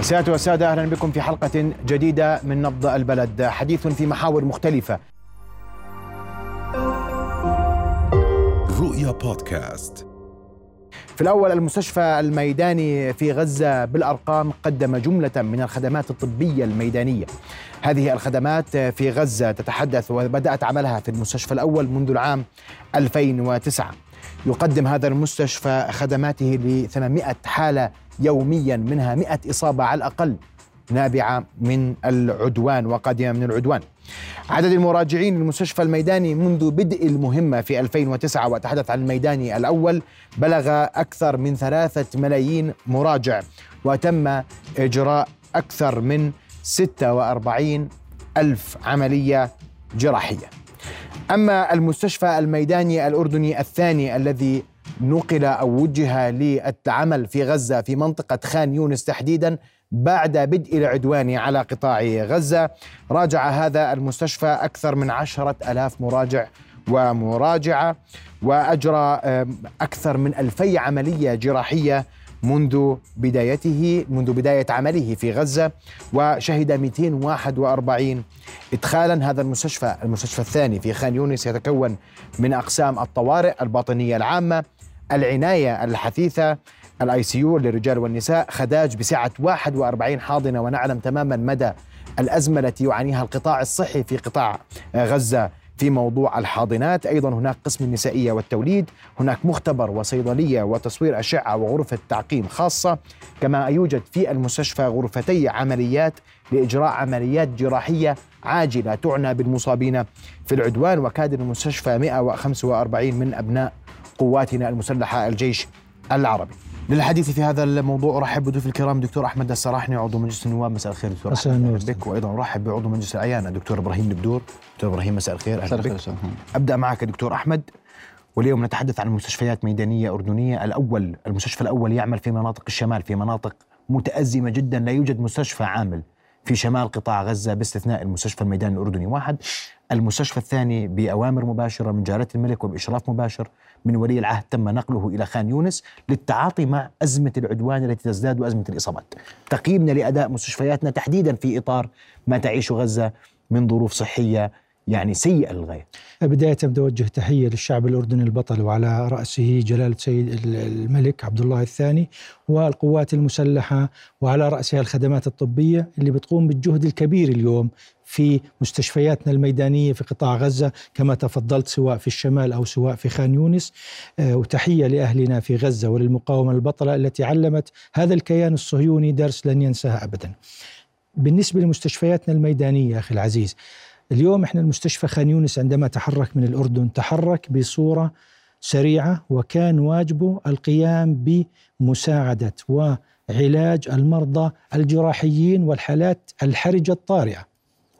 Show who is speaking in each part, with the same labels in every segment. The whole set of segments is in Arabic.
Speaker 1: سيادة والسادة أهلا بكم في حلقة جديدة من نبض البلد. حديث في محاور مختلفة.
Speaker 2: رؤيا بودكاست.
Speaker 1: في الأول المستشفى الميداني في غزة بالأرقام قدم جملة من الخدمات الطبية الميدانية. هذه الخدمات في غزة تتحدث وبدأت عملها في المستشفى الأول منذ العام 2009 يقدم هذا المستشفى خدماته ل 800 حالة يوميا منها 100 إصابة على الأقل نابعة من العدوان وقادمة من العدوان. عدد المراجعين للمستشفى الميداني منذ بدء المهمة في 2009 وأتحدث عن الميداني الأول بلغ أكثر من ثلاثة ملايين مراجع وتم إجراء أكثر من 46 ألف عملية جراحية. أما المستشفى الميداني الأردني الثاني الذي نقل أو وجه للعمل في غزة في منطقة خان يونس تحديدا بعد بدء العدوان على قطاع غزة. راجع هذا المستشفى أكثر من عشرة ألاف مراجع ومراجعة وأجرى أكثر من ألفي عملية جراحية منذ بدايته منذ بداية عمله في غزة وشهد 241 إدخالا هذا المستشفى المستشفى الثاني في خان يونس يتكون من أقسام الطوارئ الباطنية العامة العناية الحثيثة ال ICU للرجال والنساء خداج بسعة 41 حاضنة ونعلم تماما مدى الأزمة التي يعانيها القطاع الصحي في قطاع غزة. في موضوع الحاضنات. أيضا هناك قسم النسائية والتوليد هناك مختبر وصيدلية وتصوير أشعة وغرفة تعقيم خاصة. كما يوجد في المستشفى غرفتي عمليات لإجراء عمليات جراحية عاجلة تعنى بالمصابين. في العدوان وكادر المستشفى 145 من أبناء قواتنا المسلحة الجيش العربي. للحديث في هذا الموضوع أرحب بضيوف الكرام دكتور أحمد السراحني عضو مجلس النواب. مساء الخير دكتور أحمد. بك وأيضا أرحب بعضو مجلس الأعيان الدكتور إبراهيم الدكتور دكتور إبراهيم مساء الخير أهلا بك. أبدأ معك دكتور أحمد. واليوم نتحدث عن مستشفيات ميدانية أردنية. الأول المستشفى الأول يعمل في مناطق الشمال في مناطق متأزمة جدا لا يوجد مستشفى عامل. في شمال قطاع غزة باستثناء المستشفى الميداني الأردني واحد المستشفى الثاني بأوامر مباشرة من جلاله الملك وبإشراف مباشر من ولي العهد تم نقله إلى خان يونس للتعاطي مع أزمة العدوان التي تزداد وأزمة الإصابات. تقييمنا لأداء مستشفياتنا تحديدا في إطار ما تعيش غزة من ظروف صحية يعني سيئة للغاية
Speaker 3: بداية بدي أوجه تحية للشعب الأردني البطل وعلى رأسه جلالة سيد الملك عبد الله الثاني والقوات المسلحة وعلى رأسها الخدمات الطبية اللي بتقوم بالجهد الكبير اليوم في مستشفياتنا الميدانية في قطاع غزة كما تفضلت سواء في الشمال أو سواء في خان يونس. آه، وتحية لأهلنا في غزة وللمقاومة البطلة التي علمت هذا الكيان الصهيوني درس لن ينساه أبدا. بالنسبة لمستشفياتنا الميدانية أخي العزيز اليوم إحنا المستشفى خان يونس عندما تحرك من الأردن تحرك بصورة سريعة وكان واجبه القيام بمساعدة وعلاج المرضى الجراحيين والحالات الحرجة الطارئة.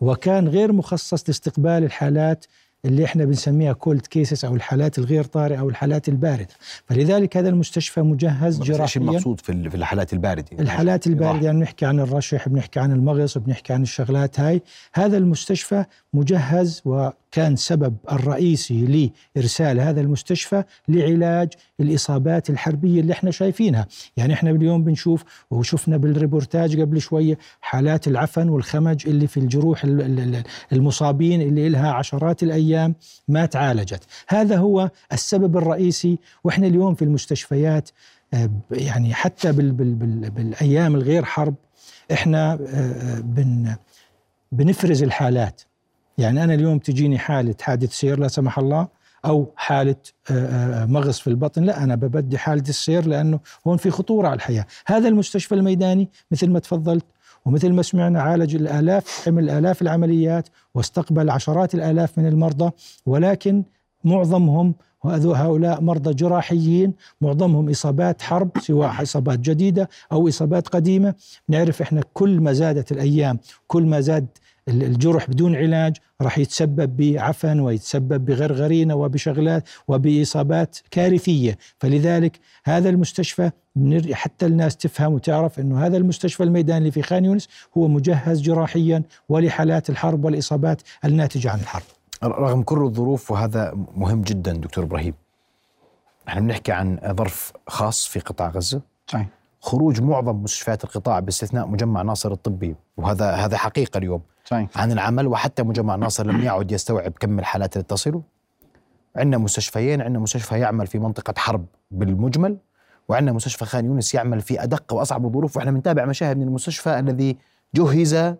Speaker 3: وكان غير مخصص لاستقبال الحالات اللي إحنا بنسميها كولد كيسز أو الحالات الغير طارئة أو الحالات الباردة. فلذلك هذا المستشفى مجهز جراحيا
Speaker 1: إيش المقصود في الحالات الباردة؟
Speaker 3: الحالات الباردة يعني بنحكي عن الرشح بنحكي عن المغص بنحكي عن الشغلات هاي. هذا المستشفى مجهز وكان سبب الرئيسي لإرسال هذا المستشفى لعلاج الإصابات الحربية اللي إحنا شايفينها، يعني إحنا اليوم بنشوف وشفنا بالريبورتاج قبل شوية حالات العفن والخمج اللي في الجروح المصابين اللي لها عشرات الأيام ما تعالجت، هذا هو السبب الرئيسي وإحنا اليوم في المستشفيات آه، يعني حتى بال بال بال بالأيام الغير حرب إحنا آه، آه، بن بنفرز الحالات. يعني أنا اليوم تجيني حالة حادث سير لا سمح الله أو حالة آه، آه، مغص في البطن لا أنا ببدي حالة السير لأنه هون في خطورة على الحياة. هذا المستشفى الميداني مثل ما تفضلت ومثل ما سمعنا عالج الآلاف عمل آلاف العمليات واستقبل عشرات الآلاف من المرضى ولكن معظمهم هؤلاء مرضى جراحيين معظمهم إصابات حرب سواء إصابات جديدة أو إصابات قديمة. نعرف إحنا كل ما زادت الأيام كل ما زاد الجرح بدون علاج راح يتسبب بعفن ويتسبب بغرغرينه وبشغلات وبإصابات كارثية، فلذلك هذا المستشفى حتى الناس تفهم وتعرف إنه هذا المستشفى الميداني اللي في خان يونس هو مجهز جراحيا ولحالات الحرب والإصابات الناتجة عن الحرب.
Speaker 1: رغم كل الظروف وهذا مهم جدا دكتور إبراهيم. إحنا بنحكي عن ظرف خاص في قطاع غزة. صحيح. خروج معظم مستشفيات القطاع باستثناء مجمع ناصر الطبي وهذا هذا حقيقة اليوم صحيح. عن العمل وحتى مجمع ناصر لم يعد يستوعب كم الحالات اللي تصله عندنا مستشفيين عندنا مستشفى يعمل في منطقة حرب بالمجمل وعندنا مستشفى خان يونس يعمل في أدق وأصعب الظروف. وإحنا بنتابع مشاهد من المستشفى الذي جهز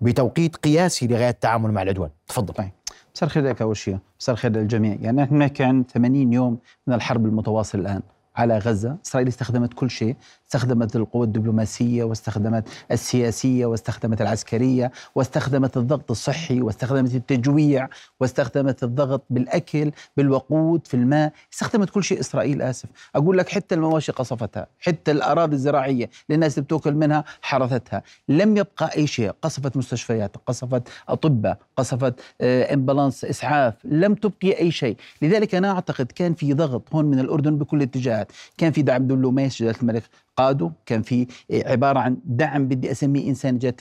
Speaker 1: بتوقيت قياسي لغاية التعامل مع العدوان. تفضل. طيب.
Speaker 2: مساء الخير لك أول شيء. مساء الخير للجميع. يعني نحن نحكي عن 80 يوم من الحرب المتواصل الآن على غزة. إسرائيل استخدمت كل شيء. استخدمت القوة الدبلوماسية واستخدمت السياسية واستخدمت العسكرية واستخدمت الضغط الصحي واستخدمت التجويع واستخدمت الضغط بالأكل بالوقود في الماء استخدمت كل شيء. إسرائيل آسف. أقول لك حتى المواشي قصفتها حتى الأراضي الزراعية للناس اللي بتوكل منها حرثتها. لم يبقى أي شيء. قصفت مستشفيات قصفت أطباء قصفت امبلانس آه، إسعاف. لم تبقي أي شيء. لذلك أنا أعتقد كان في ضغط هون من الأردن بكل اتجاهات كان في دعم دبلوماسي جلاله الملك. قاده كان في عبارة عن دعم بدي أسميه إنسان جات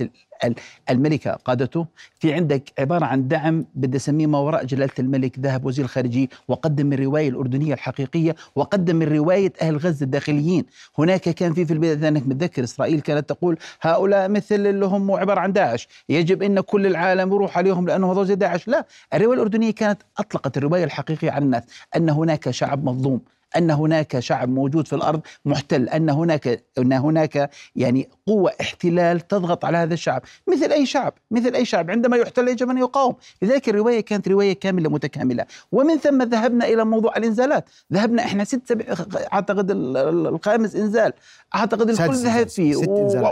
Speaker 2: الملكة. قادته في عندك عبارة عن دعم بدي أسميه ما وراء جلالة الملك ذهب وزير الخارجية وقدم الرواية الأردنية الحقيقية وقدم الرواية أهل غزة الداخليين. هناك كان في في البدايه أنك متذكر إسرائيل كانت تقول هؤلاء مثل اللي هم عبارة عن داعش. يجب إن كل العالم يروح عليهم لأنه هذول زي داعش. لا الرواية الأردنية كانت أطلقت الرواية الحقيقية على الناس أن هناك شعب مظلوم. أن هناك شعب موجود في الأرض محتل أن هناك أن هناك يعني قوة احتلال تضغط على هذا الشعب. مثل أي شعب مثل أي شعب. عندما يحتل يجب ان يقاوم. لذلك الرواية كانت رواية كاملة متكاملة. ومن ثم ذهبنا إلى موضوع الإنزالات. ذهبنا إحنا ست سبع أعتقد الخامس إنزال. أعتقد الكل ذهب فيه.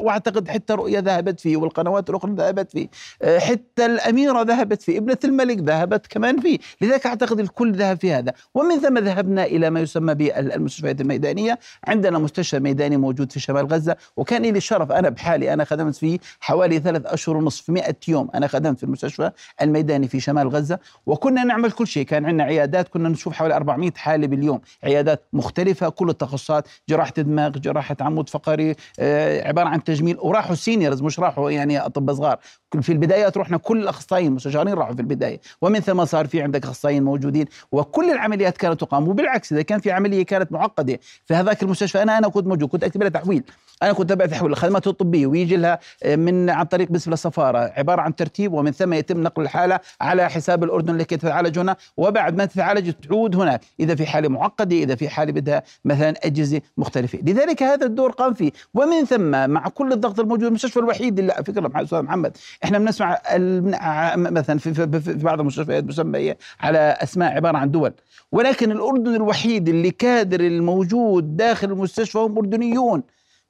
Speaker 2: وأعتقد حتى رؤيا ذهبت فيه والقنوات الأخرى ذهبت فيه. آه، حتى الأميرة ذهبت فيه. ابنة الملك ذهبت كمان فيه. لذلك أعتقد الكل ذهب في هذا. ومن ثم ذهبنا إلى ما يسمى بالمستشفيات الميدانية. عندنا مستشفى ميداني موجود في شمال غزة وكان لي الشرف أنا بحالي أنا خدمت فيه حوالي ثلاث أشهر ونصف 100 يوم أنا خدمت في المستشفى الميداني في شمال غزة. وكنا نعمل كل شيء. كان عندنا عيادات كنا نشوف حوالي 400 حالة باليوم. عيادات مختلفة كل التخصصات جراحة دماغ جراحة عمود فقري آه، عبارة عن تجميل. وراحوا سينيورز مش راحوا يعني اطباء صغار. في البدايات رحنا كل الأخصائيين المستشارين راحوا في البداية. ومن ثم صار في عندك أخصائيين موجودين وكل العمليات كانت تقام. وبالعكس إذا كان في عملية كانت معقدة في هذاك المستشفى أنا أنا كنت موجود كنت أكتب لها تحويل. أنا كنت أبعث تحويل الخدمات الطبية ويجي لها آه، من عن طريق بسم السفارة. عبارة عن ترتيب ومن ثم يتم نقل الحالة على حساب الأردن لكي تتعالج هنا. وبعد ما تتعالج تعود هناك إذا في حالة معقدة إذا في حالة بدها مثلا أجهزة مختلفة. لذلك هذا الدور قام فيه. ومن ثم مع كل الضغط الموجود المستشفى الوحيد اللي فكرة أستاذ محمد إحنا بنسمع مثلا في, في, في بعض المستشفيات مسمية على أسماء عبارة عن دول. ولكن الأردن الوحيد اللي كادر الموجود داخل المستشفى هم أردنيون.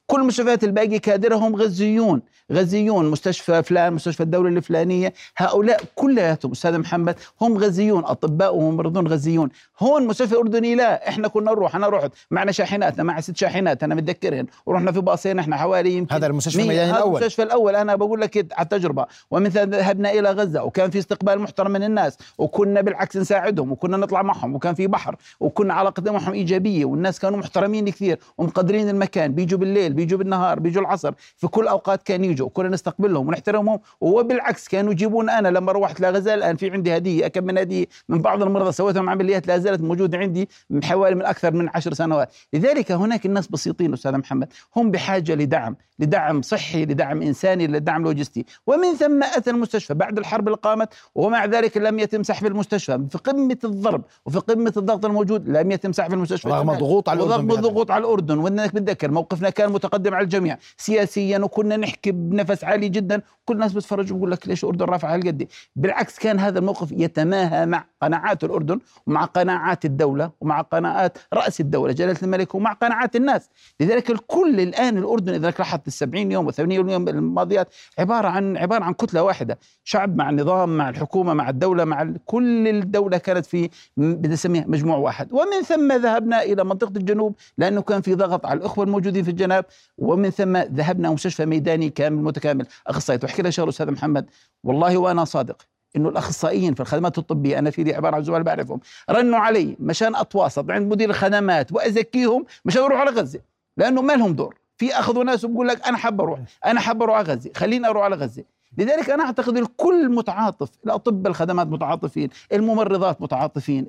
Speaker 2: كل المستشفيات الباقي كادرهم غزيون غزيون مستشفى فلان مستشفى الدولة الفلانية هؤلاء كلياتهم أستاذ محمد هم غزيون أطباء وممرضون غزيون. هون مستشفى الأردني لا إحنا كنا نروح أنا رحت معنا شاحناتنا مع ست شاحنات أنا متذكرهن. ورحنا في باصين إحنا حوالي
Speaker 1: يمكن هذا المستشفى الميداني الأول.
Speaker 2: المستشفى الأول. أنا بقول لك على التجربة. ومن ثم ذهبنا إلى غزة وكان في استقبال محترم من الناس وكنا بالعكس نساعدهم وكنا نطلع معهم وكان في بحر وكنا علاقتنا معهم إيجابية والناس كانوا محترمين كثير ومقدرين المكان بيجوا بالليل بيجوا بالنهار بيجوا العصر في كل أوقات كان يجوا كنا نستقبلهم ونحترمهم وبالعكس كانوا يجيبون أنا لما روحت لغزه الآن في عندي هدية كم من هدية من بعض المرضى سويتهم عمليات لا زالت موجودة عندي حوالي من أكثر من عشر سنوات. لذلك هناك الناس بسيطين أستاذ محمد هم بحاجة لدعم لدعم صحي لدعم إنساني لدعم لوجستي. ومن ثم أتى المستشفى بعد الحرب اللي قامت ومع ذلك لم يتم سحب المستشفى. في قمة الضرب وفي قمة الضغط الموجود لم يتم سحب المستشفى.
Speaker 1: رغم الضغوط على
Speaker 2: الأردن رغم الضغوط على الأردن. وإنك بتذكر موقفنا كان متقدم على الجميع سياسيا وكنا نحكي بنفس عالي جدا. كل الناس بتفرج وبقول لك ليش الاردن رافعة هالقد؟ بالعكس كان هذا الموقف يتماهى مع قناعات الأردن ومع قناعات الدولة ومع قناعات رأس الدولة جلالة الملك ومع قناعات الناس. لذلك الكل الآن الأردن إذا لاحظت ال 70 يوم و 80 يوم الماضيات عبارة عن عبارة عن كتلة واحدة. شعب مع النظام مع الحكومة مع الدولة مع كل الدولة كانت في بدي اسميها مجموع واحد. ومن ثم ذهبنا إلى منطقة الجنوب لأنه كان في ضغط على الإخوة الموجودين في الجنوب ومن ثم ذهبنا مستشفى ميداني كامل متكامل. أخصائي واحكي لك شغله أستاذ محمد. والله وأنا صادق. إنه الأخصائيين في الخدمات الطبية أنا في دي عباره عن زملاء بعرفهم رنوا علي مشان أتواصل عند مدير الخدمات وأزكيهم مشان أروح على غزة لأنه ما لهم دور. في أخذوا ناس وبقول لك أنا حاب أروح أنا حاب أروح على غزة خليني أروح على غزة. لذلك أنا أعتقد الكل متعاطف الاطباء الخدمات متعاطفين الممرضات متعاطفين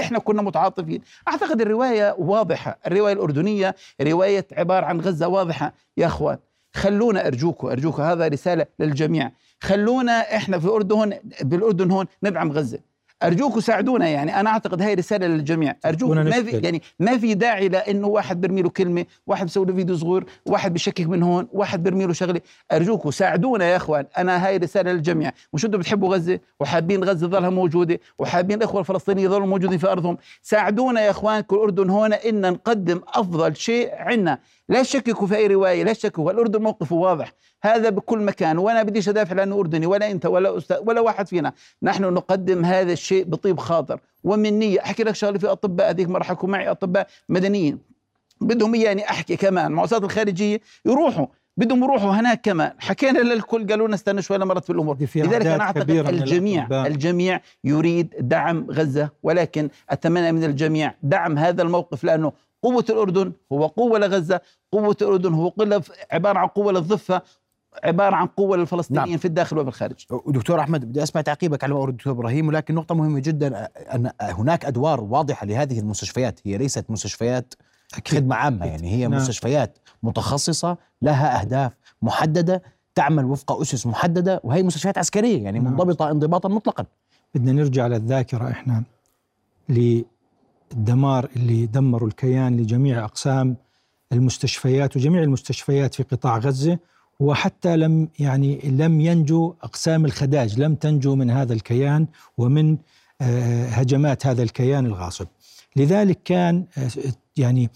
Speaker 2: إحنا كنا متعاطفين. أعتقد الرواية واضحة الرواية الأردنية رواية عبارة عن غزة واضحة. يا أخوان خلونا أرجوكم أرجوكم هذا رسالة للجميع. خلونا إحنا في الاردن بالأردن هون ندعم غزة. أرجوكم ساعدونا يعني أنا أعتقد هاي رسالة للجميع. أرجوكم
Speaker 3: بدنا
Speaker 2: ما في. يعني ما في داعي لإنه واحد برمي له كلمة واحد بيسوي له فيديو صغير واحد بشكك من هون واحد برمي له شغلة. أرجوكم ساعدونا يا إخوان. أنا هاي رسالة للجميع. مش أنتم بتحبوا غزة؟ وحابين غزة تظلها موجودة وحابين الإخوة الفلسطينيين يظلوا موجودين في أرضهم. ساعدونا يا إخوان كالاردن هون إن نقدم أفضل شيء عندنا لا تشككوا في أي رواية لا تشككوا الأردن موقفه واضح. هذا بكل مكان وأنا بديش أدافع لأنه أردني ولا أنت ولا أستاذ ولا واحد فينا. نحن نقدم هذا الشيء بطيب خاطر. ومن نية أحكي لك شغلة في أطباء هذيك مره حكوا معي أطباء مدنيين. بدهم إياني أحكي كمان. مع وزاره الخارجية يروحوا بدهم يروحوا هناك كمان. حكينا للكل قالوا لنا استنى شوي لما في
Speaker 3: الأمور. في
Speaker 2: لذلك
Speaker 3: أنا أعتقد
Speaker 2: الجميع
Speaker 3: الأطباء.
Speaker 2: الجميع يريد دعم غزة ولكن اتمنى من الجميع دعم هذا الموقف لأنه قوة الأردن هو قوة لغزة قوة الأردن هو قلة عبارة عن قوة للضفة عبارة عن قوة للفلسطينيين
Speaker 1: نعم.
Speaker 2: في الداخل وبالخارج
Speaker 1: دكتور أحمد بدي أسمع تعقيبك على ما اورد الدكتور إبراهيم ولكن نقطة مهمة جدا أن هناك أدوار واضحة لهذه المستشفيات هي ليست مستشفيات خدمة عامة يعني هي
Speaker 3: نعم.
Speaker 1: مستشفيات متخصصة لها أهداف محددة تعمل وفق أسس محددة وهي مستشفيات عسكرية يعني
Speaker 3: نعم.
Speaker 1: منضبطة انضباطا مطلقا
Speaker 3: بدنا نرجع للذاكرة إحنا للدمار اللي دمروا الكيان لجميع أقسام المستشفيات وجميع المستشفيات في قطاع غزة وحتى لم يعني لم ينجو أقسام الخداج لم تنجو من هذا الكيان ومن آه، هجمات هذا الكيان الغاصب. لذلك كان آه، يعني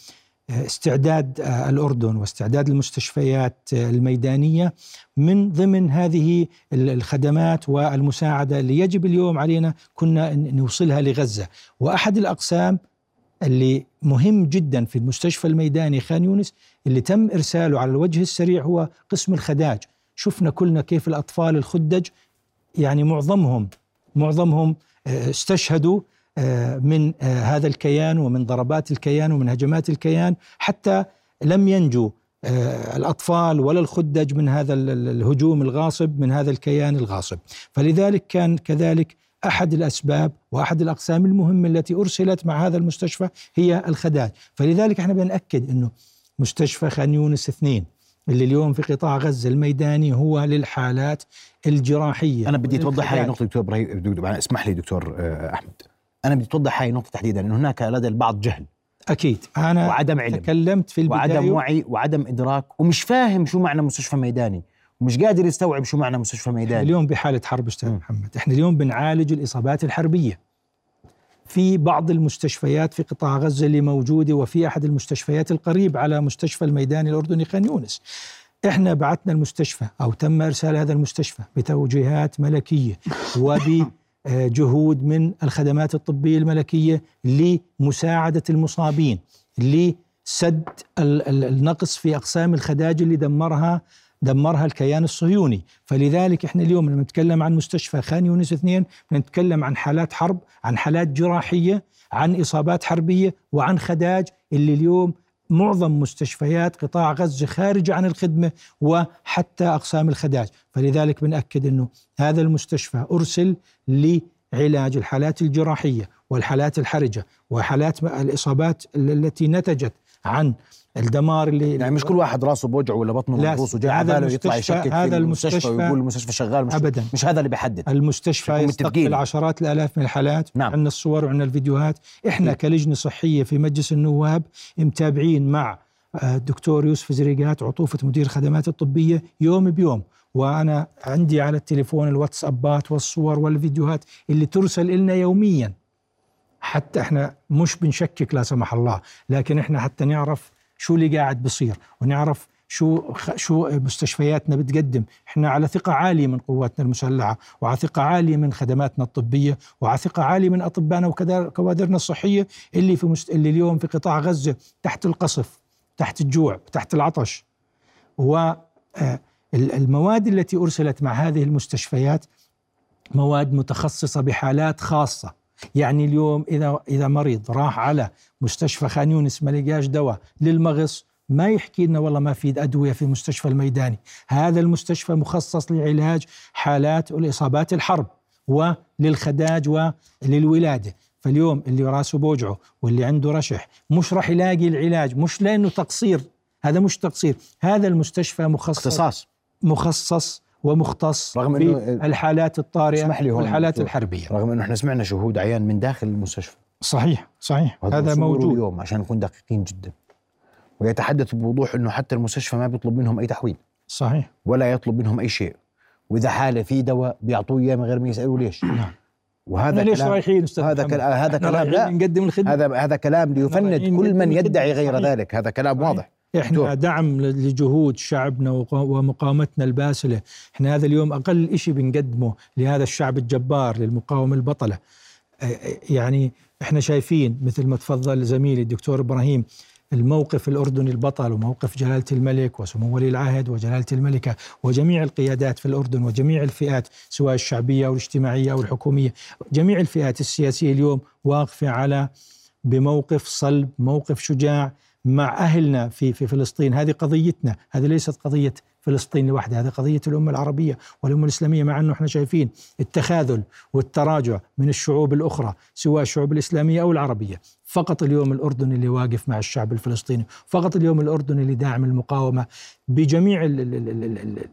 Speaker 3: استعداد آه، الأردن واستعداد المستشفيات آه، الميدانية من ضمن هذه ال- الخدمات والمساعدة اللي يجب اليوم علينا كنا نوصلها لغزة. وأحد الأقسام اللي مهم جدا في المستشفى الميداني خان يونس اللي تم إرساله على الوجه السريع هو قسم الخداج. شفنا كلنا كيف الأطفال الخدج يعني معظمهم معظمهم آه، استشهدوا من آه، هذا الكيان ومن ضربات الكيان ومن هجمات الكيان حتى لم ينجو آه، الأطفال ولا الخدج من هذا ال- ال- الهجوم الغاصب من هذا الكيان الغاصب. فلذلك كان كذلك أحد الأسباب وأحد الأقسام المهمة التي أرسلت مع هذا المستشفى هي الخداج. فلذلك إحنا بنأكد أنه مستشفى خان يونس اثنين اللي اليوم في قطاع غزة الميداني هو للحالات الجراحية
Speaker 1: أنا بدي توضح هاي. النقطه دكتور إبراهيم اسمح لي دكتور آه، أحمد. أنا بدي توضح هاي النقطة تحديدا إنه هناك لدى البعض جهل.
Speaker 3: أكيد. أنا
Speaker 1: وعدم علم.
Speaker 3: تكلمت في البداية.
Speaker 1: وعدم وعي وعدم إدراك. ومش فاهم شو معنى مستشفى ميداني. ومش قادر يستوعب شو معنى مستشفى ميداني.
Speaker 3: اليوم بحالة حرب أستاذ
Speaker 1: مم.
Speaker 3: محمد. إحنا اليوم بنعالج الإصابات الحربية. في بعض المستشفيات في قطاع غزة اللي موجودة وفي أحد المستشفيات القريب على مستشفى الميداني الأردني خان يونس. إحنا بعثنا المستشفى أو تم إرسال هذا المستشفى بتوجيهات ملكية. وبجهود من الخدمات الطبية الملكية لمساعدة المصابين لسد ال- ال- النقص في أقسام الخداج اللي دمرها دمرها الكيان الصهيوني. فلذلك إحنا اليوم لما نتكلم عن مستشفى خان يونس اثنين نتكلم عن حالات حرب عن حالات جراحية عن إصابات حربية وعن خداج اللي اليوم معظم مستشفيات قطاع غزة خارجة عن الخدمة وحتى أقسام الخداج. فلذلك بنأكد أنه هذا المستشفى أرسل لعلاج الحالات الجراحية والحالات الحرجة وحالات الإصابات التي نتجت عن الدمار اللي
Speaker 1: يعني مش كل واحد راسه بوجعه ولا بطنه مبوس وجاي على باله يطلع يشكك في
Speaker 3: هذا
Speaker 1: المستشفى ويقول المستشفى شغال مش
Speaker 3: أبداً.
Speaker 1: مش هذا اللي بيحدد
Speaker 3: المستشفى يستقبل. عشرات الآلاف من الحالات
Speaker 1: نعم.
Speaker 3: عندنا الصور وعندنا الفيديوهات
Speaker 1: إحنا.
Speaker 3: كلجنة صحية في مجلس النواب متابعين مع آه، الدكتور يوسف زريقات عطوفة مدير الخدمات الطبية يوم بيوم وأنا عندي على التليفون الواتسابات والصور والفيديوهات اللي ترسل لنا يوميا حتى إحنا مش بنشكك لا سمح الله لكن إحنا حتى نعرف شو اللي قاعد بصير ونعرف شو شو مستشفياتنا بتقدم. إحنا على ثقة عالية من قواتنا المسلحة وعلى ثقة عالية من خدماتنا الطبية وعلى ثقة عالية من أطبائنا وكوادرنا الصحية اللي في مست... اللي اليوم في قطاع غزة تحت القصف تحت الجوع تحت العطش. والمواد التي أرسلت مع هذه المستشفيات مواد متخصصة بحالات خاصة. يعني اليوم إذا إذا مريض راح على مستشفى خان يونس ما لقاش دواء للمغص ما يحكي لنا والله ما في أدوية في المستشفى الميداني. هذا المستشفى مخصص لعلاج حالات والاصابات الحرب وللخداج وللولادة. فاليوم اللي راسه بوجعه واللي عنده رشح مش راح يلاقي العلاج مش لأنه تقصير هذا مش تقصير. هذا المستشفى مخصص
Speaker 1: اختصاص.
Speaker 3: مخصص ومختص
Speaker 1: رغم إنه-
Speaker 3: بالحالات الطارئة
Speaker 1: اسمح لي
Speaker 3: والحالات
Speaker 1: دكتور.
Speaker 3: الحربية.
Speaker 1: رغم إنه إحنا سمعنا شهود عيان من داخل المستشفى.
Speaker 3: صحيح صحيح. هذا موجود.
Speaker 1: اليوم عشان نكون دقيقين جدا. ويتحدث بوضوح إنه حتى المستشفى ما بيطلب منهم أي تحويل.
Speaker 3: صحيح.
Speaker 1: ولا يطلب منهم أي شيء. وإذا حالة في دواء بيعطوه إياه من غير ما يسألوا ليش.
Speaker 3: نعم.
Speaker 1: وهذا
Speaker 3: ليش
Speaker 1: كلام
Speaker 3: رايحين أستاذ
Speaker 1: هذا؟ كلام هذا كلام لا.
Speaker 3: نقدم الخدمة.
Speaker 1: هذا هذا كلام ليفند كل من يدعي. غير. ذلك. هذا كلام. واضح.
Speaker 3: إحنا
Speaker 1: دكتور.
Speaker 3: دعم لجهود شعبنا ومقاومتنا الباسلة، إحنا هذا اليوم أقل شيء بنقدمه لهذا الشعب الجبار للمقاومة البطلة. يعني إحنا شايفين مثل ما تفضل زميلي الدكتور إبراهيم الموقف الأردني البطل وموقف جلالة الملك وسمو ولي العهد وجلالة الملكة وجميع القيادات في الأردن وجميع الفئات سواء الشعبية أو الاجتماعيه أو الحكوميه، جميع الفئات السياسية اليوم واقفة على بموقف صلب، موقف شجاع مع أهلنا في في فلسطين، هذه قضيتنا، هذه ليست قضية فلسطين لوحدها، هذه قضية الأمة العربية والأمة الإسلامية. مع أنه إحنا شايفين التخاذل والتراجع من الشعوب الأخرى سواء الشعوب الإسلامية أو العربية، فقط اليوم الاردن اللي واقف مع الشعب الفلسطيني، فقط اليوم الاردن اللي داعم المقاومة بجميع ال ال ال ال ال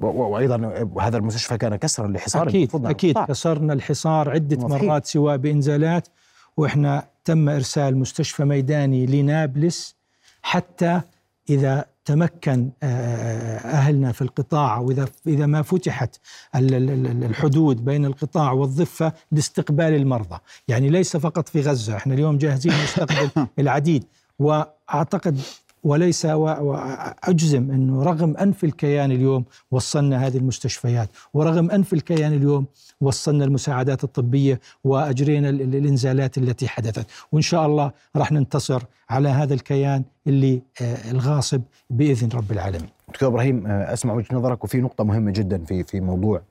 Speaker 1: و- و- وأيضا هذا المستشفى كان كسرا لحصار أكيد على أكيد.
Speaker 3: كسرنا الحصار
Speaker 1: عدة.
Speaker 3: مرات سواء بإنزالات وإحنا تم إرسال مستشفى ميداني لنابلس حتى إذا تمكن آه، أهلنا في القطاع وإذا إذا ما فتحت ال- ال- ال- الحدود بين القطاع والضفة لاستقبال المرضى، يعني ليس فقط في غزة، إحنا اليوم جاهزين نستقبل العديد. وأعتقد وليس واجزم أنه رغم أنف الكيان اليوم وصلنا هذه المستشفيات، ورغم أنف الكيان اليوم وصلنا المساعدات الطبية وأجرينا ال- ال- الإنزالات التي حدثت، وإن شاء الله راح ننتصر على هذا الكيان اللي آه، الغاصب بإذن رب العالمين.
Speaker 1: دكتور إبراهيم آه، أسمع وجهة نظرك وفي نقطة مهمة جدا في في موضوع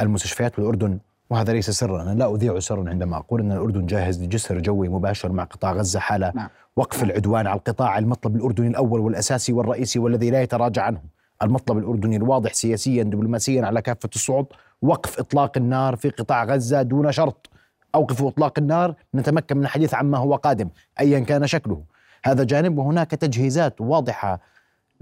Speaker 1: المستشفيات في الاردن وهذا ليس سرا. أنا لا أذيع سرا عندما أقول أن الأردن جاهز لجسر جوي مباشر مع قطاع غزة حال
Speaker 2: نعم.
Speaker 1: وقف العدوان على القطاع المطلب الأردني الأول والأساسي والرئيسي والذي لا يتراجع عنه. المطلب الأردني الواضح سياسيا دبلوماسيا على كافة الصعد وقف إطلاق النار في قطاع غزة دون شرط. أوقفوا إطلاق النار نتمكن من الحديث عما هو قادم ايا كان شكله. هذا جانب وهناك تجهيزات واضحة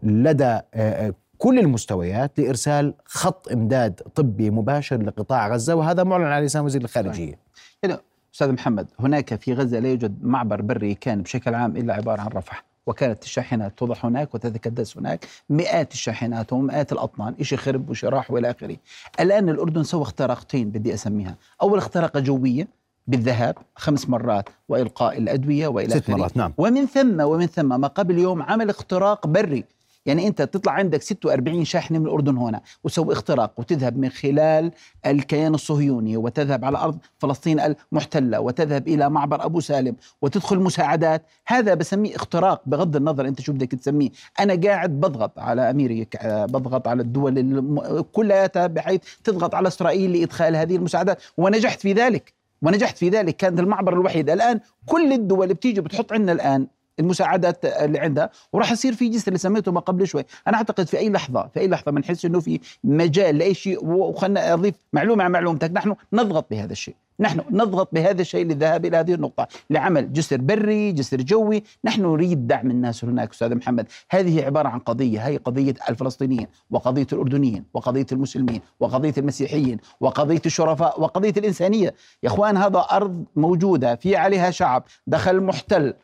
Speaker 1: لدى آه، آه، كل المستويات لإرسال خط إمداد طبي مباشر لقطاع غزة وهذا معلن على لسان وزير الخارجية.
Speaker 2: يعني أستاذ محمد هناك في غزة لا يوجد معبر بري كان بشكل عام إلا عبارة عن رفح وكانت الشاحنات توضع هناك وتتكدس هناك مئات الشاحنات ومئات الأطنان شيء خرب وشيء راح وإلى آخره. الآن الأردن سوى اختراقتين بدي أسميها. أول اختراقه جوية بالذهاب خمس مرات وإلقاء الأدوية وإلى
Speaker 1: ست مرات نعم.
Speaker 2: ومن ثم ومن ثم ما قبل يوم عمل اختراق بري يعني انت تطلع عندك 46 شاحنة من الأردن هنا وتسوي اختراق وتذهب من خلال الكيان الصهيوني وتذهب على أرض فلسطين المحتلة وتذهب إلى معبر أبو سالم وتدخل مساعدات. هذا بسميه اختراق بغض النظر أنت شو بدك تسميه. أنا قاعد بضغط على أمريكا بضغط على الدول الم- كلها بحيث تضغط على إسرائيل لإدخال هذه المساعدات. ونجحت في ذلك. ونجحت في ذلك. كانت المعبر الوحيد الآن. كل الدول بتيجي بتحط عندنا الآن المساعدات اللي عندها وراح يصير في جسر اللي سميته ما قبل شوي. أنا أعتقد في أي لحظة في أي لحظة بنحس إنه في مجال لأي شيء وخلنا أضيف معلومة عن معلومتك. نحن نضغط بهذا الشيء. نحن نضغط بهذا الشيء للذهاب إلى هذه النقطة لعمل جسر بري جسر جوي. نحن نريد دعم الناس هناك أستاذ محمد. هذه عبارة عن قضية هي قضية الفلسطينيين وقضية الأردنيين وقضية المسلمين وقضية المسيحيين وقضية الشرفاء وقضية الإنسانية. يا إخوان هذا أرض موجودة في عليها شعب دخل محتل.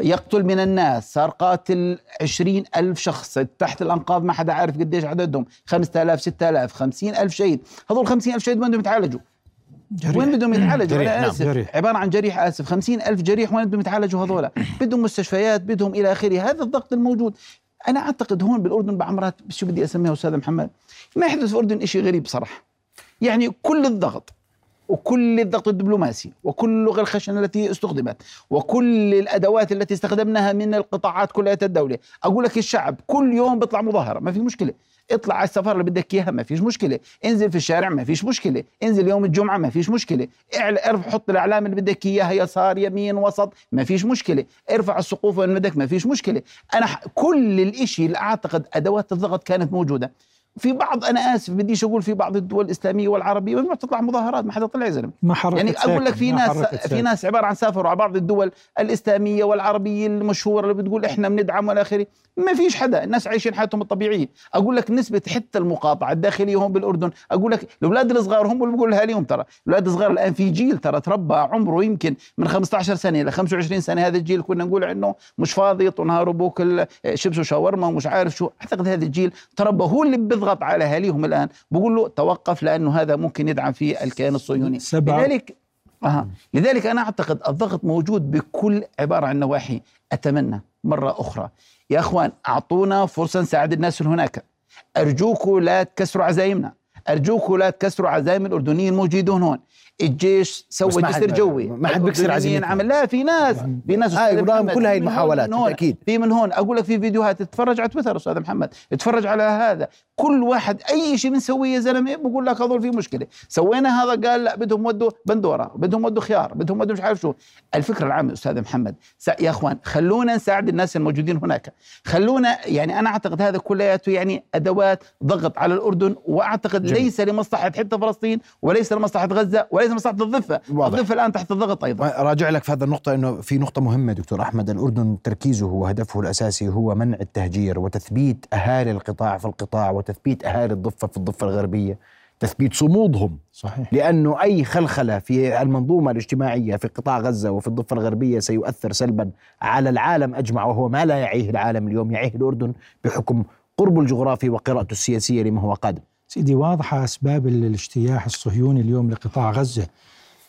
Speaker 2: يقتل من الناس. صار قاتل عشرين ألف شخص. تحت الأنقاض ما حدا عارف قديش عددهم. خمسة آلاف ستة آلاف خمسين ألف شهيد. هذول خمسين ألف شهيد وين بدهم يتعالجوا؟
Speaker 3: جريح.
Speaker 2: وين بدهم يتعالجوا؟
Speaker 1: جريح،
Speaker 2: أنا
Speaker 1: نعم.
Speaker 2: آسف.
Speaker 3: جريح.
Speaker 2: عبارة عن جريح آسف. خمسين ألف جريح وين بدهم يتعالجوا هذول بدهم مستشفيات بدهم إلى آخره. هذا الضغط الموجود. أنا أعتقد هون بالأردن بعمرات شو بدي أسميها أستاذ محمد؟ ما يحدث في الأردن شيء غريب صراحة. يعني كل الضغط وكل الضغط الدبلوماسي وكل اللغة الخشنة التي استخدمت وكل الأدوات التي استخدمناها من القطاعات كلها الدولة. أقول لك الشعب كل يوم بيطلع مظاهرة ما في مشكلة. اطلع على السفارة اللي بدك إياها ما فيش مشكلة. انزل في الشارع ما فيش مشكلة. انزل يوم الجمعة ما فيش مشكلة. ارفع حط الإعلام اللي بدك إياها يسار يمين وسط ما فيش مشكلة. ارفع السقوف وين بدك ما فيش مشكلة. أنا كل الإشي اللي أعتقد أدوات الضغط كانت موجودة. في بعض أنا آسف بديش أقول في بعض الدول الإسلامية والعربية ممنوع تطلع مظاهرات ما حدا طلع يا زلمه
Speaker 3: ما
Speaker 2: يعني أقول لك في ناس
Speaker 3: في.
Speaker 2: ناس عبارة عن سافروا على بعض الدول الإسلامية والعربية المشهورة اللي بتقول إحنا بندعم والى آخره. ما فيش حدا الناس عايشين حياتهم الطبيعية. أقول لك نسبة حتى المقاطعة الداخلية هون بالأردن. أقول لك الأولاد الصغار هم اللي بقولها اليوم ترى. الأولاد الصغار الآن في جيل ترى تربى عمره يمكن من 15 سنة ل 25 سنة. هذا الجيل كنا نقول عنه مش فاضي طول نهاره بوكل شيبس وشاورما ومش عارف شو. أعتقد هذا الجيل تربى هو اللي بيضغط على اهاليهم الآن. بقول له توقف لأنه هذا ممكن يدعم في الكيان الصهيوني. لذلك آه. لذلك أنا أعتقد الضغط موجود بكل عبارة عن نواحي. أتمنى مرة أخرى. يا أخوان أعطونا فرصة نساعد الناس اللي هناك. ارجوكم لا تكسروا عزايمنا. ارجوكم لا تكسروا عزايم الأردنيين الموجودين هون. الجيش سوى جسر جوي.
Speaker 1: ما حد بيكسر عزيمتنا.
Speaker 2: عمل لا في ناس في ناس
Speaker 1: هاي كل هاي المحاولات أكيد.
Speaker 2: في من هون. أقول لك في فيديوهات تتفرج على تويتر أستاذ محمد. اتفرج على هذا. كل واحد أي شيء بنسويه يا زلمة بقول لك هذول في مشكلة. سوينا هذا قال لا بدهم ودوا بندورة بدهم ودوا خيار بدهم ودوا مش عارف شو. الفكرة العامه أستاذ محمد يا أخوان خلونا نساعد الناس الموجودين هناك. خلونا يعني أنا أعتقد هذا كلياته يعني أدوات ضغط على الأردن وأعتقد جميل. ليس لمصلحة حتى فلسطين وليس لمصلحة غزة وليس لمصلحه الضفه واضح. الضفه الآن تحت الضغط أيضا.
Speaker 1: راجع لك في هذا النقطة إنه في نقطة مهمة دكتور أحمد. الأردن تركيزه وهدفه الأساسي هو منع التهجير وتثبيت أهالي القطاع في القطاع وتثبيت أهالي الضفة في الضفة الغربية تثبيت صمودهم.
Speaker 3: صحيح.
Speaker 1: لأنه أي خلخلة في المنظومة الاجتماعية في قطاع غزة وفي الضفة الغربية سيؤثر سلبا على العالم أجمع وهو ما لا يعيه العالم اليوم يعيه الأردن بحكم قربه الجغرافي وقراءته السياسية لما هو قادم.
Speaker 3: سيدي واضحه أسباب الاجتياح الصهيوني اليوم لقطاع غزة.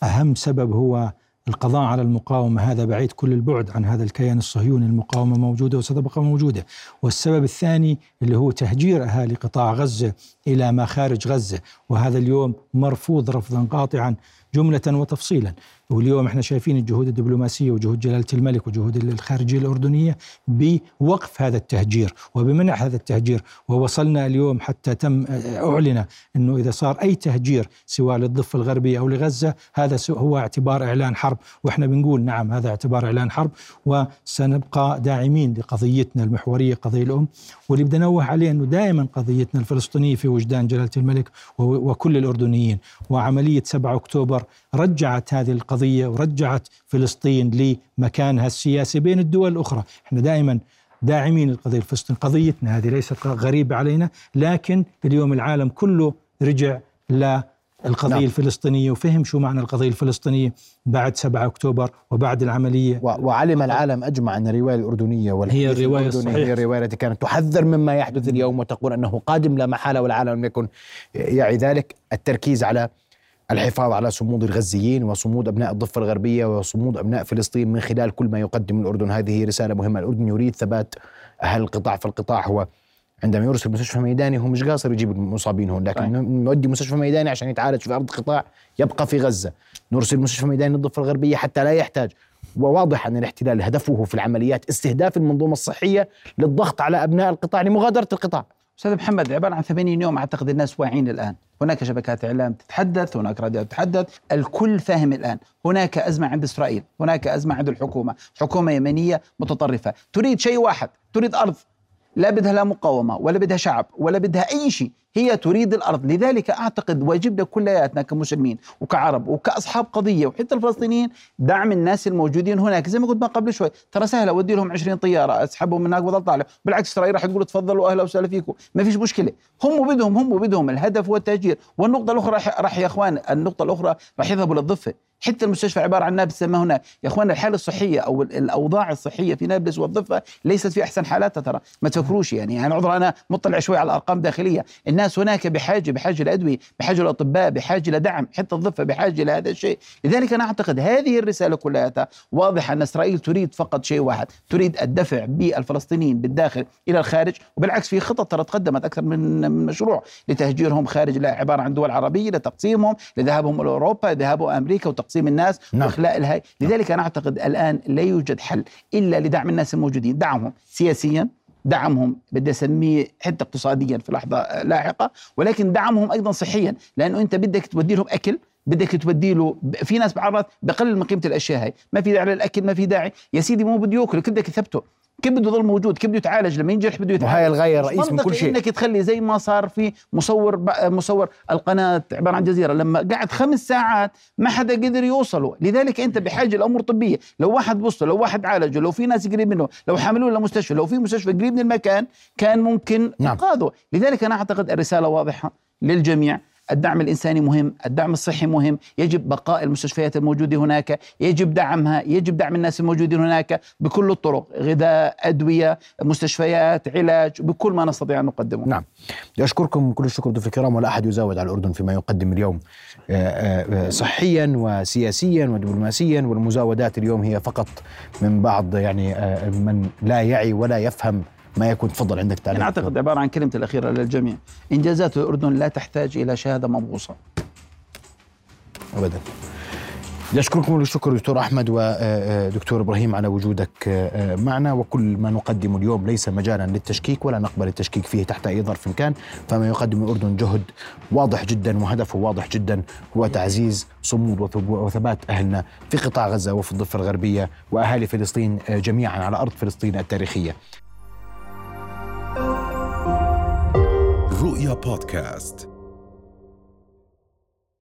Speaker 3: أهم سبب هو القضاء على المقاومة. هذا بعيد كل البعد عن هذا الكيان الصهيوني. المقاومة موجودة وستبقى موجودة. والسبب الثاني اللي هو تهجير أهالي قطاع غزة إلى ما خارج غزة. وهذا اليوم مرفوض رفضا قاطعا جملة وتفصيلا. واليوم إحنا شايفين الجهود الدبلوماسية وجهود جلالة الملك وجهود الخارجية الأردنية بوقف هذا التهجير وبمنع هذا التهجير. ووصلنا اليوم حتى تم أعلن إنه إذا صار أي تهجير سواء للضفة الغربية أو لغزة هذا هو اعتبار إعلان حرب. وإحنا بنقول نعم هذا اعتبار إعلان حرب. وسنبقى داعمين لقضيتنا المحورية قضية الأم. واللي بدي انوه عليه إنه دائما قضيتنا الفلسطينية في وجدان جلالة الملك وكل الأردنيين. وعملية 7 أكتوبر رجعت هذه القضية القضية ورجعت فلسطين لمكانها السياسي بين الدول الأخرى. إحنا دائما داعمين القضية الفلسطينية. قضيتنا هذه ليست غريبة علينا لكن اليوم العالم كله رجع للقضية نعم. الفلسطينية وفهم شو معنى القضية الفلسطينية بعد 7 أكتوبر وبعد العملية.
Speaker 1: وعلم العالم أجمع أن الرواية الأردنية
Speaker 3: هي الرواية الصحيحة
Speaker 1: هي الرواية التي كانت تحذر مما يحدث اليوم وتقول أنه قادم لا محالة والعالم لم يكن يعي ذلك. التركيز على الحفاظ على صمود الغزيين وصمود أبناء الضفة الغربية وصمود أبناء فلسطين من خلال كل ما يقدم الأردن. هذه رسالة مهمة. الأردن يريد ثبات أهل القطاع في القطاع هو عندما يرسل مستشفى ميداني هو مش قاصر يجيب المصابين هون لكن نودي مستشفى ميداني عشان يتعالج في أرض قطاع يبقى في غزة. نرسل مستشفى ميداني للضفة الغربية حتى لا يحتاج. وواضح أن الاحتلال هدفه في العمليات استهداف المنظومة الصحية للضغط على أبناء القطاع لمغادرة القطاع.
Speaker 2: أستاذ محمد عبارة عن 80 يوم أعتقد الناس واعيين الآن. هناك شبكات إعلام تتحدث هناك راديو تتحدث. الكل فاهم الآن. هناك أزمة عند إسرائيل هناك أزمة عند الحكومة. حكومة يمنية متطرفة. تريد شيء واحد تريد أرض. لا بدها لا مقاومة ولا بدها شعب ولا بدها أي شيء. هي تريد الأرض. لذلك أعتقد واجبنا كلياتنا كمسلمين وكعرب وكأصحاب قضية وحتى الفلسطينيين دعم الناس الموجودين هناك. زي ما قلت ما قبل شوي ترى سهل أودي لهم 20 طيارة أسحبهم من هناك وضل طالع بالعكس إسرائيل راح تقول تفضلوا أهلا وسهلا فيكم. ما فيش مشكلة. هم بدهم هم بدهم الهدف هو التهجير. والنقطة الأخرى راح يا إخوان النقطة الأخرى راح يذهبوا للضفة. حتى المستشفى عبارة عن نابلس ما هناك يا إخوان الحالة الصحية أو الأوضاع الصحية في نابلس والضفة ليست في أحسن حالاتها ترى. ما تفكروش يعني. أنا عذر أنا مطلع شوي على الأرقام داخليه الناس الناس هناك بحاجة بحاجة لأدوية بحاجة لأطباء بحاجة لدعم حتى الضفة بحاجة لهذا الشيء. لذلك أنا أعتقد هذه الرسالة كلها واضحة أن إسرائيل تريد فقط شيء واحد تريد الدفع بالفلسطينيين بالداخل إلى الخارج وبالعكس في خطط ترى تقدمت أكثر من مشروع لتهجيرهم خارج لا عبارة عن دول عربية لتقسيمهم لذهابهم إلى أوروبا لذهاب أمريكا وتقسيم الناس نعم. وإخلاء الهي لذلك أنا أعتقد الآن لا يوجد حل إلا لدعم الناس الموجودين. دعمهم سياسيا دعمهم بدي أسميه حتى اقتصاديا في لحظة لاحقة ولكن دعمهم أيضا صحيا لأنه أنت بدك تودي لهم أكل بدك تودي له في ناس بعرض بقلل من قيمة الأشياء هاي ما في داعي للأكل ما في داعي يا سيدي مو بده يأكل بدك تثبته كيف بده يضل موجود؟ كيف بده يتعالج؟ لما ينجرح بده يتعالج.
Speaker 1: وهي الغاية الرئيس من كل شيء.
Speaker 2: إنك تخلي زي ما صار في مصور مصور القناة عبارة عن جزيرة. لما قعد خمس ساعات ما حدا قدر يوصله. لذلك أنت بحاجة لأمور طبية. لو واحد بص لو واحد عالجه لو في ناس قريب منه لو حملوه لمستشفى لو في مستشفى قريب من المكان كان ممكن نعم. انقاذه لذلك أنا أعتقد الرسالة واضحة للجميع. الدعم الإنساني مهم، الدعم الصحي مهم، يجب بقاء المستشفيات الموجودة هناك، يجب دعمها، يجب دعم الناس الموجودين هناك بكل الطرق، غذاء، أدوية، مستشفيات، علاج، بكل ما نستطيع أن نقدمه.
Speaker 1: نعم. اشكركم كل الشكر ضيوف الكرام ولا أحد يزود على الأردن فيما يقدم اليوم آه، آه، صحيا وسياسيا ودبلوماسيا والمزاودات اليوم هي فقط من بعض يعني آه، من لا يعي ولا يفهم ما يكون تفضل عندك
Speaker 2: تعليق. أنا أعتقد عبارة عن كلمة الأخيرة للجميع. إنجازات الأردن لا تحتاج إلى شهادة مبغوصة.
Speaker 1: أبدا. أشكركم الشكر دكتور أحمد ودكتور إبراهيم على وجودك آه، معنا. وكل ما نقدمه اليوم ليس مجالا للتشكيك ولا نقبل التشكيك فيه تحت أي ظرف كان. فما يقدم الأردن جهد واضح جدا وهدفه واضح جدا هو تعزيز صمود وثبات أهلنا في قطاع غزة وفي الضفة الغربية وأهالي فلسطين آه، جميعا على أرض فلسطين التاريخية. رؤيا بودكاست.